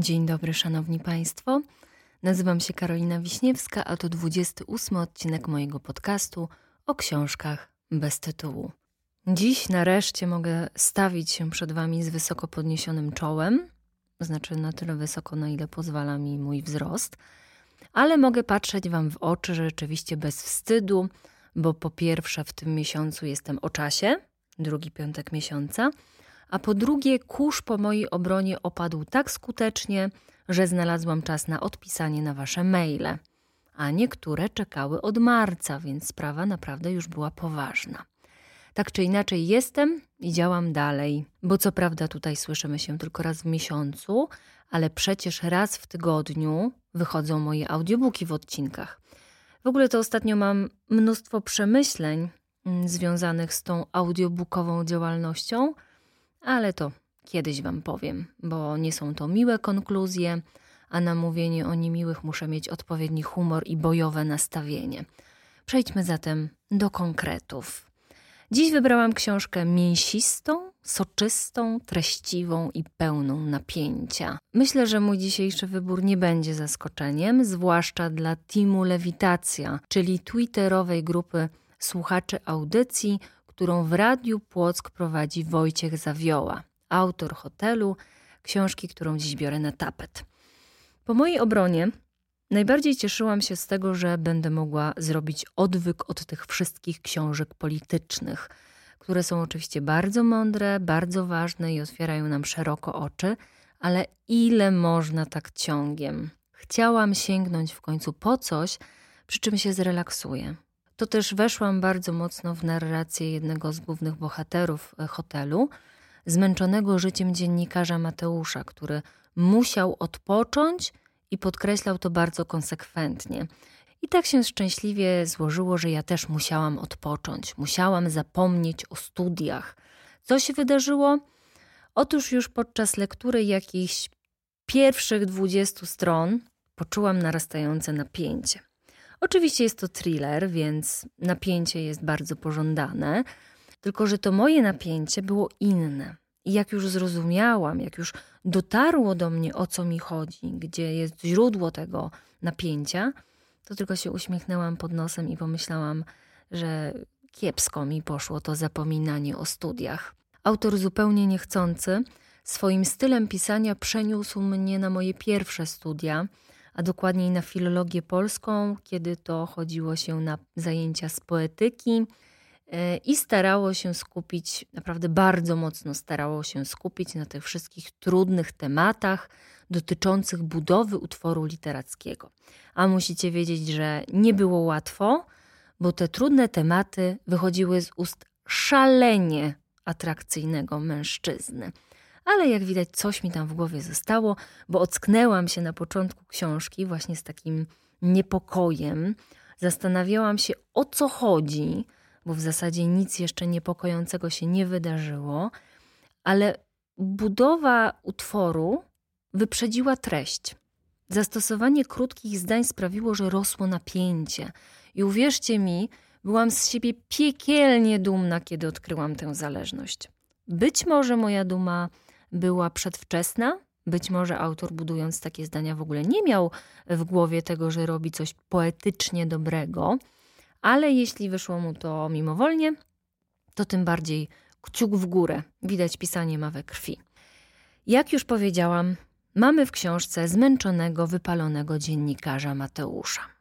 Dzień dobry, szanowni państwo. Nazywam się Karolina Wiśniewska, a to 28 odcinek mojego podcastu o książkach bez tytułu. Dziś nareszcie mogę stawić się przed wami z wysoko podniesionym czołem, znaczy na tyle wysoko, na ile pozwala mi mój wzrost, ale mogę patrzeć wam w oczy rzeczywiście bez wstydu, bo po pierwsze w tym miesiącu jestem o czasie, drugi piątek miesiąca, a po drugie kurz po mojej obronie opadł tak skutecznie, że znalazłam czas na odpisanie na wasze maile, a niektóre czekały od marca, więc sprawa naprawdę już była poważna. Tak czy inaczej jestem i działam dalej, bo co prawda tutaj słyszymy się tylko raz w miesiącu, ale przecież raz w tygodniu wychodzą moje audiobooki w odcinkach. W ogóle to ostatnio mam mnóstwo przemyśleń mm, związanych z tą audiobookową działalnością, ale to kiedyś Wam powiem, bo nie są to miłe konkluzje, a na mówienie o niemiłych muszę mieć odpowiedni humor i bojowe nastawienie. Przejdźmy zatem do konkretów. Dziś wybrałam książkę mięsistą, soczystą, treściwą i pełną napięcia. Myślę, że mój dzisiejszy wybór nie będzie zaskoczeniem, zwłaszcza dla teamu Lewitacja, czyli twitterowej grupy słuchaczy audycji, którą w Radiu Płock prowadzi Wojciech Zawioła, autor hotelu, książki, którą dziś biorę na tapet. Po mojej obronie najbardziej cieszyłam się z tego, że będę mogła zrobić odwyk od tych wszystkich książek politycznych, które są oczywiście bardzo mądre, bardzo ważne i otwierają nam szeroko oczy, ale ile można tak ciągiem? Chciałam sięgnąć w końcu po coś, przy czym się zrelaksuję to też weszłam bardzo mocno w narrację jednego z głównych bohaterów e, hotelu, zmęczonego życiem dziennikarza Mateusza, który musiał odpocząć i podkreślał to bardzo konsekwentnie. I tak się szczęśliwie złożyło, że ja też musiałam odpocząć, musiałam zapomnieć o studiach. Co się wydarzyło? Otóż już podczas lektury jakichś pierwszych dwudziestu stron poczułam narastające napięcie. Oczywiście jest to thriller, więc napięcie jest bardzo pożądane, tylko że to moje napięcie było inne. I jak już zrozumiałam, jak już dotarło do mnie o co mi chodzi, gdzie jest źródło tego napięcia, to tylko się uśmiechnęłam pod nosem i pomyślałam, że kiepsko mi poszło to zapominanie o studiach. Autor zupełnie niechcący swoim stylem pisania przeniósł mnie na moje pierwsze studia a dokładniej na filologię polską, kiedy to chodziło się na zajęcia z poetyki e, i starało się skupić, naprawdę bardzo mocno starało się skupić na tych wszystkich trudnych tematach dotyczących budowy utworu literackiego. A musicie wiedzieć, że nie było łatwo, bo te trudne tematy wychodziły z ust szalenie atrakcyjnego mężczyzny ale jak widać, coś mi tam w głowie zostało, bo ocknęłam się na początku książki właśnie z takim niepokojem. Zastanawiałam się, o co chodzi, bo w zasadzie nic jeszcze niepokojącego się nie wydarzyło, ale budowa utworu wyprzedziła treść. Zastosowanie krótkich zdań sprawiło, że rosło napięcie. I uwierzcie mi, byłam z siebie piekielnie dumna, kiedy odkryłam tę zależność. Być może moja duma była przedwczesna. Być może autor, budując takie zdania, w ogóle nie miał w głowie tego, że robi coś poetycznie dobrego, ale jeśli wyszło mu to mimowolnie, to tym bardziej kciuk w górę. Widać, pisanie ma we krwi. Jak już powiedziałam, mamy w książce zmęczonego, wypalonego dziennikarza Mateusza.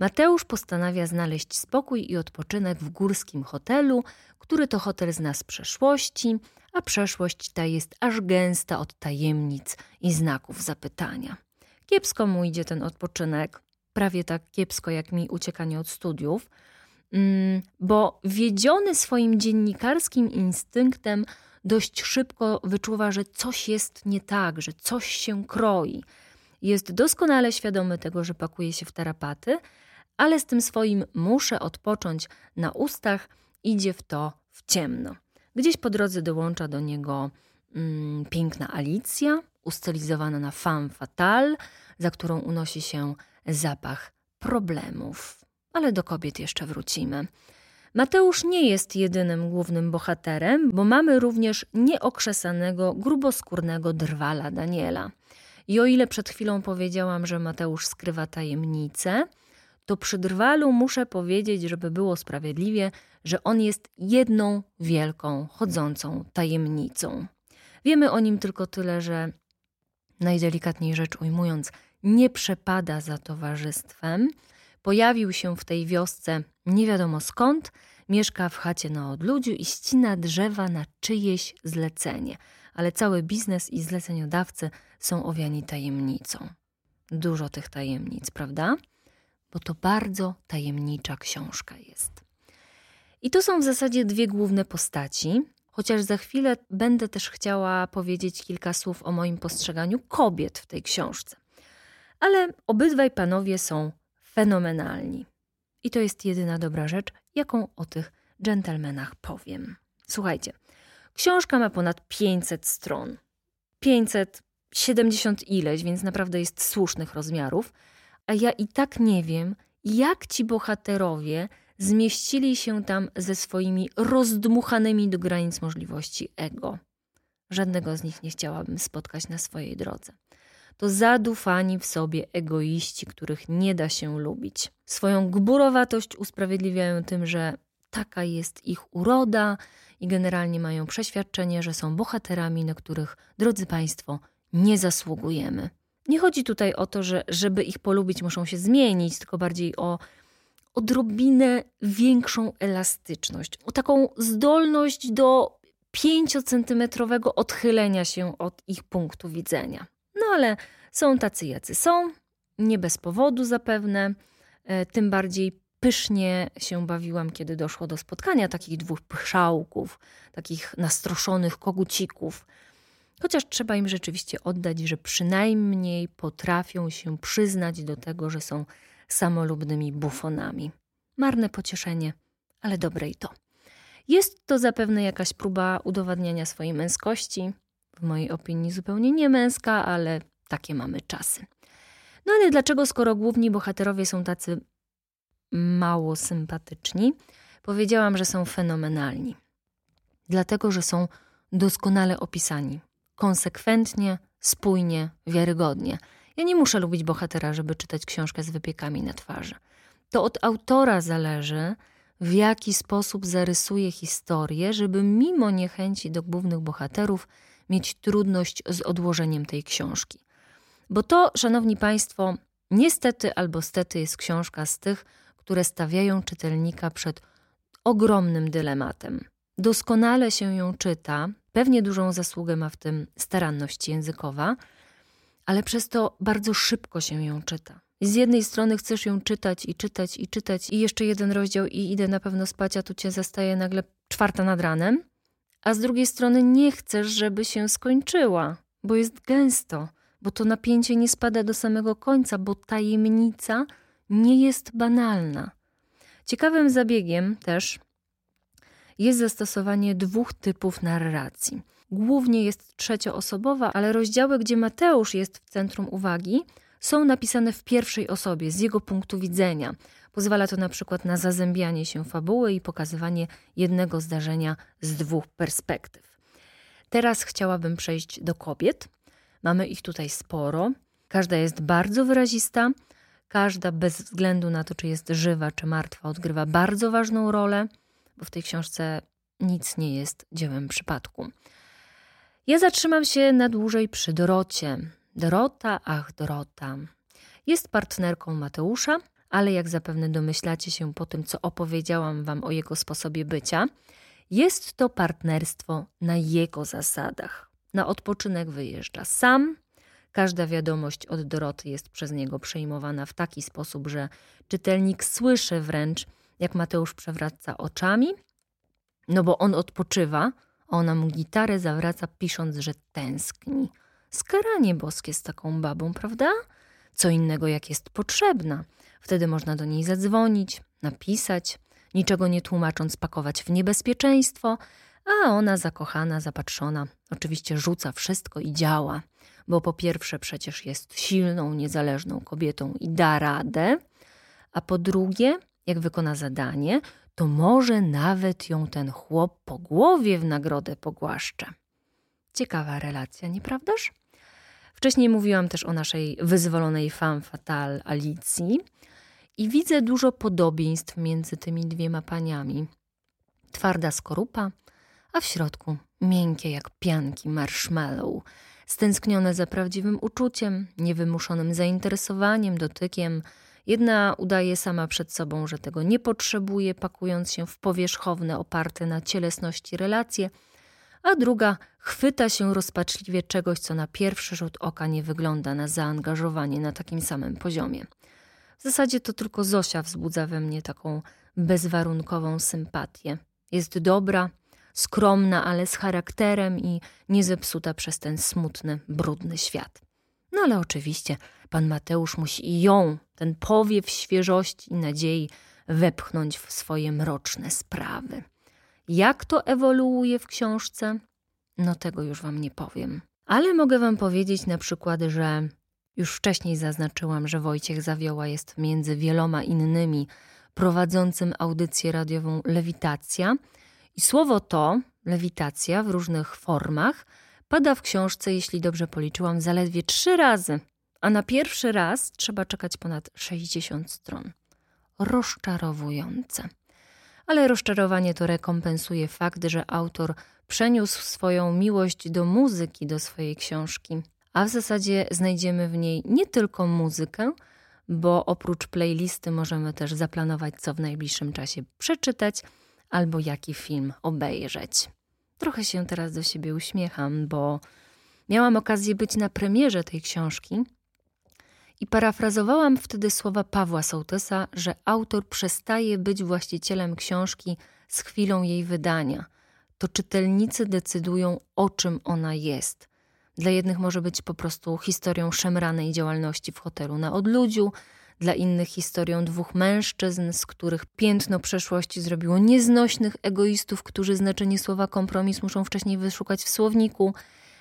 Mateusz postanawia znaleźć spokój i odpoczynek w górskim hotelu, który to hotel zna z przeszłości, a przeszłość ta jest aż gęsta od tajemnic i znaków zapytania. Kiepsko mu idzie ten odpoczynek, prawie tak kiepsko jak mi uciekanie od studiów, mm, bo wiedziony swoim dziennikarskim instynktem dość szybko wyczuwa, że coś jest nie tak, że coś się kroi. Jest doskonale świadomy tego, że pakuje się w tarapaty, ale z tym swoim muszę odpocząć na ustach idzie w to w ciemno. Gdzieś po drodze dołącza do niego mm, piękna Alicja, ustylizowana na femme fatale, za którą unosi się zapach problemów. Ale do kobiet jeszcze wrócimy. Mateusz nie jest jedynym głównym bohaterem, bo mamy również nieokrzesanego, gruboskórnego drwala Daniela. I o ile przed chwilą powiedziałam, że Mateusz skrywa tajemnicę, to przy drwalu muszę powiedzieć, żeby było sprawiedliwie, że on jest jedną wielką, chodzącą tajemnicą. Wiemy o nim tylko tyle, że najdelikatniej rzecz ujmując, nie przepada za towarzystwem. Pojawił się w tej wiosce nie wiadomo skąd, mieszka w chacie na odludziu i ścina drzewa na czyjeś zlecenie, ale cały biznes i zleceniodawcy są owiani tajemnicą. Dużo tych tajemnic, prawda? Bo to bardzo tajemnicza książka jest. I to są w zasadzie dwie główne postaci, chociaż za chwilę będę też chciała powiedzieć kilka słów o moim postrzeganiu kobiet w tej książce. Ale obydwaj panowie są fenomenalni. I to jest jedyna dobra rzecz, jaką o tych dżentelmenach powiem. Słuchajcie, książka ma ponad 500 stron. 570 ileś, więc naprawdę jest słusznych rozmiarów. A ja i tak nie wiem, jak ci bohaterowie zmieścili się tam ze swoimi rozdmuchanymi do granic możliwości ego. Żadnego z nich nie chciałabym spotkać na swojej drodze. To zadufani w sobie egoiści, których nie da się lubić. Swoją gburowatość usprawiedliwiają tym, że taka jest ich uroda i generalnie mają przeświadczenie, że są bohaterami, na których, drodzy Państwo, nie zasługujemy. Nie chodzi tutaj o to, że żeby ich polubić, muszą się zmienić, tylko bardziej o odrobinę większą elastyczność, o taką zdolność do pięciocentymetrowego odchylenia się od ich punktu widzenia. No ale są tacy, jacy są, nie bez powodu zapewne, e, tym bardziej pysznie się bawiłam, kiedy doszło do spotkania takich dwóch pyszałków, takich nastroszonych kogucików. Chociaż trzeba im rzeczywiście oddać, że przynajmniej potrafią się przyznać do tego, że są samolubnymi bufonami. Marne pocieszenie, ale dobre i to. Jest to zapewne jakaś próba udowadniania swojej męskości, w mojej opinii zupełnie nie męska, ale takie mamy czasy. No ale dlaczego, skoro główni bohaterowie są tacy mało sympatyczni, powiedziałam, że są fenomenalni? Dlatego, że są doskonale opisani, konsekwentnie, spójnie, wiarygodnie. Ja nie muszę lubić bohatera, żeby czytać książkę z wypiekami na twarzy. To od autora zależy, w jaki sposób zarysuje historię, żeby mimo niechęci do głównych bohaterów mieć trudność z odłożeniem tej książki. Bo to, szanowni państwo, niestety albo stety jest książka z tych, które stawiają czytelnika przed ogromnym dylematem. Doskonale się ją czyta, pewnie dużą zasługę ma w tym staranność językowa, ale przez to bardzo szybko się ją czyta. z jednej strony chcesz ją czytać i czytać i czytać i jeszcze jeden rozdział i idę na pewno spać, a tu cię zastaje nagle czwarta nad ranem, a z drugiej strony nie chcesz, żeby się skończyła, bo jest gęsto, bo to napięcie nie spada do samego końca, bo tajemnica nie jest banalna. Ciekawym zabiegiem też jest zastosowanie dwóch typów narracji. Głównie jest trzecioosobowa, ale rozdziały, gdzie Mateusz jest w centrum uwagi, są napisane w pierwszej osobie, z jego punktu widzenia. Pozwala to na przykład na zazębianie się fabuły i pokazywanie jednego zdarzenia z dwóch perspektyw. Teraz chciałabym przejść do kobiet. Mamy ich tutaj sporo. Każda jest bardzo wyrazista. Każda, bez względu na to, czy jest żywa, czy martwa, odgrywa bardzo ważną rolę, w tej książce nic nie jest dziełem przypadku. Ja zatrzymam się na dłużej przy Dorocie. Dorota, ach, Dorota. Jest partnerką Mateusza, ale jak zapewne domyślacie się po tym, co opowiedziałam Wam o jego sposobie bycia, jest to partnerstwo na jego zasadach. Na odpoczynek wyjeżdża sam. Każda wiadomość od Doroty jest przez niego przejmowana w taki sposób, że czytelnik słyszy wręcz, jak Mateusz przewraca oczami, no bo on odpoczywa, a ona mu gitarę zawraca, pisząc, że tęskni. Skaranie boskie z taką babą, prawda? Co innego, jak jest potrzebna. Wtedy można do niej zadzwonić, napisać, niczego nie tłumacząc, pakować w niebezpieczeństwo, a ona zakochana, zapatrzona, oczywiście rzuca wszystko i działa, bo po pierwsze przecież jest silną, niezależną kobietą i da radę, a po drugie, jak wykona zadanie, to może nawet ją ten chłop po głowie w nagrodę pogłaszcze. Ciekawa relacja, nieprawdaż? Wcześniej mówiłam też o naszej wyzwolonej femme fatale Alicji i widzę dużo podobieństw między tymi dwiema paniami. Twarda skorupa, a w środku miękkie jak pianki marshmallow, stęsknione za prawdziwym uczuciem, niewymuszonym zainteresowaniem, dotykiem. Jedna udaje sama przed sobą, że tego nie potrzebuje, pakując się w powierzchowne, oparte na cielesności relacje, a druga chwyta się rozpaczliwie czegoś, co na pierwszy rzut oka nie wygląda na zaangażowanie na takim samym poziomie. W zasadzie to tylko Zosia wzbudza we mnie taką bezwarunkową sympatię. Jest dobra, skromna, ale z charakterem i nie zepsuta przez ten smutny, brudny świat. No ale oczywiście pan Mateusz musi ją, ten powiew świeżości i nadziei, wepchnąć w swoje mroczne sprawy. Jak to ewoluuje w książce? No tego już wam nie powiem. Ale mogę wam powiedzieć na przykład, że już wcześniej zaznaczyłam, że Wojciech Zawioła jest między wieloma innymi prowadzącym audycję radiową Lewitacja – i słowo to, lewitacja w różnych formach, pada w książce, jeśli dobrze policzyłam, zaledwie trzy razy, a na pierwszy raz trzeba czekać ponad 60 stron. Rozczarowujące. Ale rozczarowanie to rekompensuje fakt, że autor przeniósł swoją miłość do muzyki do swojej książki, a w zasadzie znajdziemy w niej nie tylko muzykę, bo oprócz playlisty możemy też zaplanować, co w najbliższym czasie przeczytać – albo jaki film obejrzeć. Trochę się teraz do siebie uśmiecham, bo miałam okazję być na premierze tej książki i parafrazowałam wtedy słowa Pawła Sołtysa, że autor przestaje być właścicielem książki z chwilą jej wydania. To czytelnicy decydują, o czym ona jest. Dla jednych może być po prostu historią szemranej działalności w hotelu na odludziu, dla innych historią dwóch mężczyzn, z których piętno przeszłości zrobiło nieznośnych egoistów, którzy znaczenie słowa kompromis muszą wcześniej wyszukać w słowniku,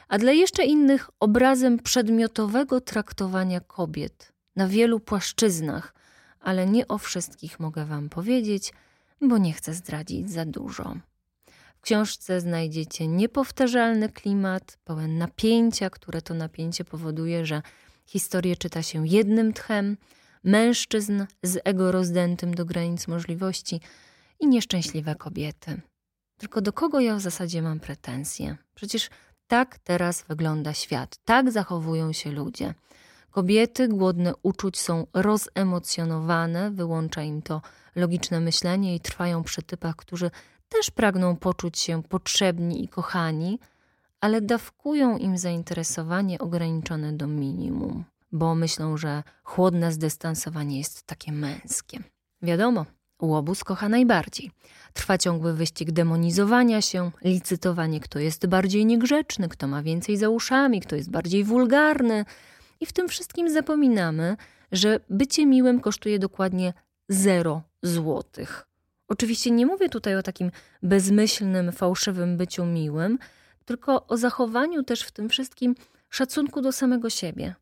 a dla jeszcze innych obrazem przedmiotowego traktowania kobiet na wielu płaszczyznach, ale nie o wszystkich mogę Wam powiedzieć, bo nie chcę zdradzić za dużo. W książce znajdziecie niepowtarzalny klimat, pełen napięcia, które to napięcie powoduje, że historię czyta się jednym tchem, mężczyzn z ego rozdętym do granic możliwości i nieszczęśliwe kobiety. Tylko do kogo ja w zasadzie mam pretensje? Przecież tak teraz wygląda świat, tak zachowują się ludzie. Kobiety głodne uczuć są rozemocjonowane, wyłącza im to logiczne myślenie i trwają przy typach, którzy też pragną poczuć się potrzebni i kochani, ale dawkują im zainteresowanie ograniczone do minimum bo myślą, że chłodne zdystansowanie jest takie męskie. Wiadomo, łobuz kocha najbardziej. Trwa ciągły wyścig demonizowania się, licytowanie, kto jest bardziej niegrzeczny, kto ma więcej za uszami, kto jest bardziej wulgarny. I w tym wszystkim zapominamy, że bycie miłym kosztuje dokładnie zero złotych. Oczywiście nie mówię tutaj o takim bezmyślnym, fałszywym byciu miłym, tylko o zachowaniu też w tym wszystkim szacunku do samego siebie,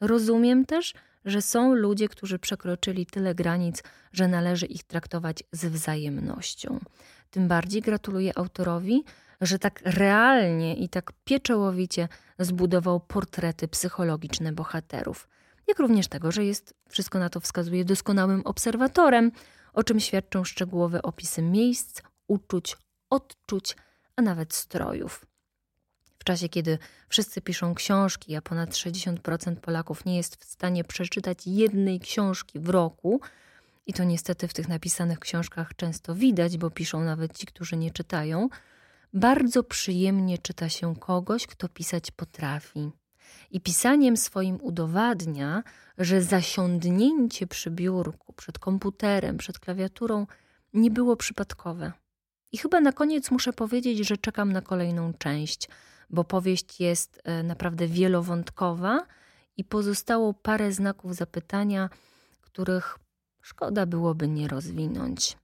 Rozumiem też, że są ludzie, którzy przekroczyli tyle granic, że należy ich traktować z wzajemnością. Tym bardziej gratuluję autorowi, że tak realnie i tak pieczołowicie zbudował portrety psychologiczne bohaterów. Jak również tego, że jest, wszystko na to wskazuje, doskonałym obserwatorem, o czym świadczą szczegółowe opisy miejsc, uczuć, odczuć, a nawet strojów. W czasie, kiedy wszyscy piszą książki, a ponad 60% Polaków nie jest w stanie przeczytać jednej książki w roku, i to niestety w tych napisanych książkach często widać, bo piszą nawet ci, którzy nie czytają, bardzo przyjemnie czyta się kogoś, kto pisać potrafi. I pisaniem swoim udowadnia, że zasiądnięcie przy biurku, przed komputerem, przed klawiaturą nie było przypadkowe. I chyba na koniec muszę powiedzieć, że czekam na kolejną część bo powieść jest e, naprawdę wielowątkowa i pozostało parę znaków zapytania, których szkoda byłoby nie rozwinąć.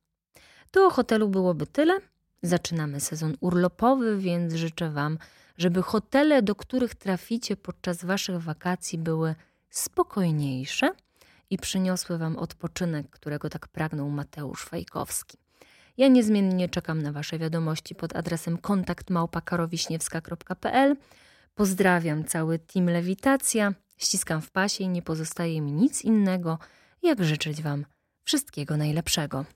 To o hotelu byłoby tyle. Zaczynamy sezon urlopowy, więc życzę Wam, żeby hotele, do których traficie podczas Waszych wakacji, były spokojniejsze i przyniosły Wam odpoczynek, którego tak pragnął Mateusz Fajkowski. Ja niezmiennie czekam na Wasze wiadomości pod adresem kontaktmałpakarowiśniewska.pl. Pozdrawiam cały team Lewitacja, ściskam w pasie i nie pozostaje mi nic innego, jak życzyć Wam wszystkiego najlepszego.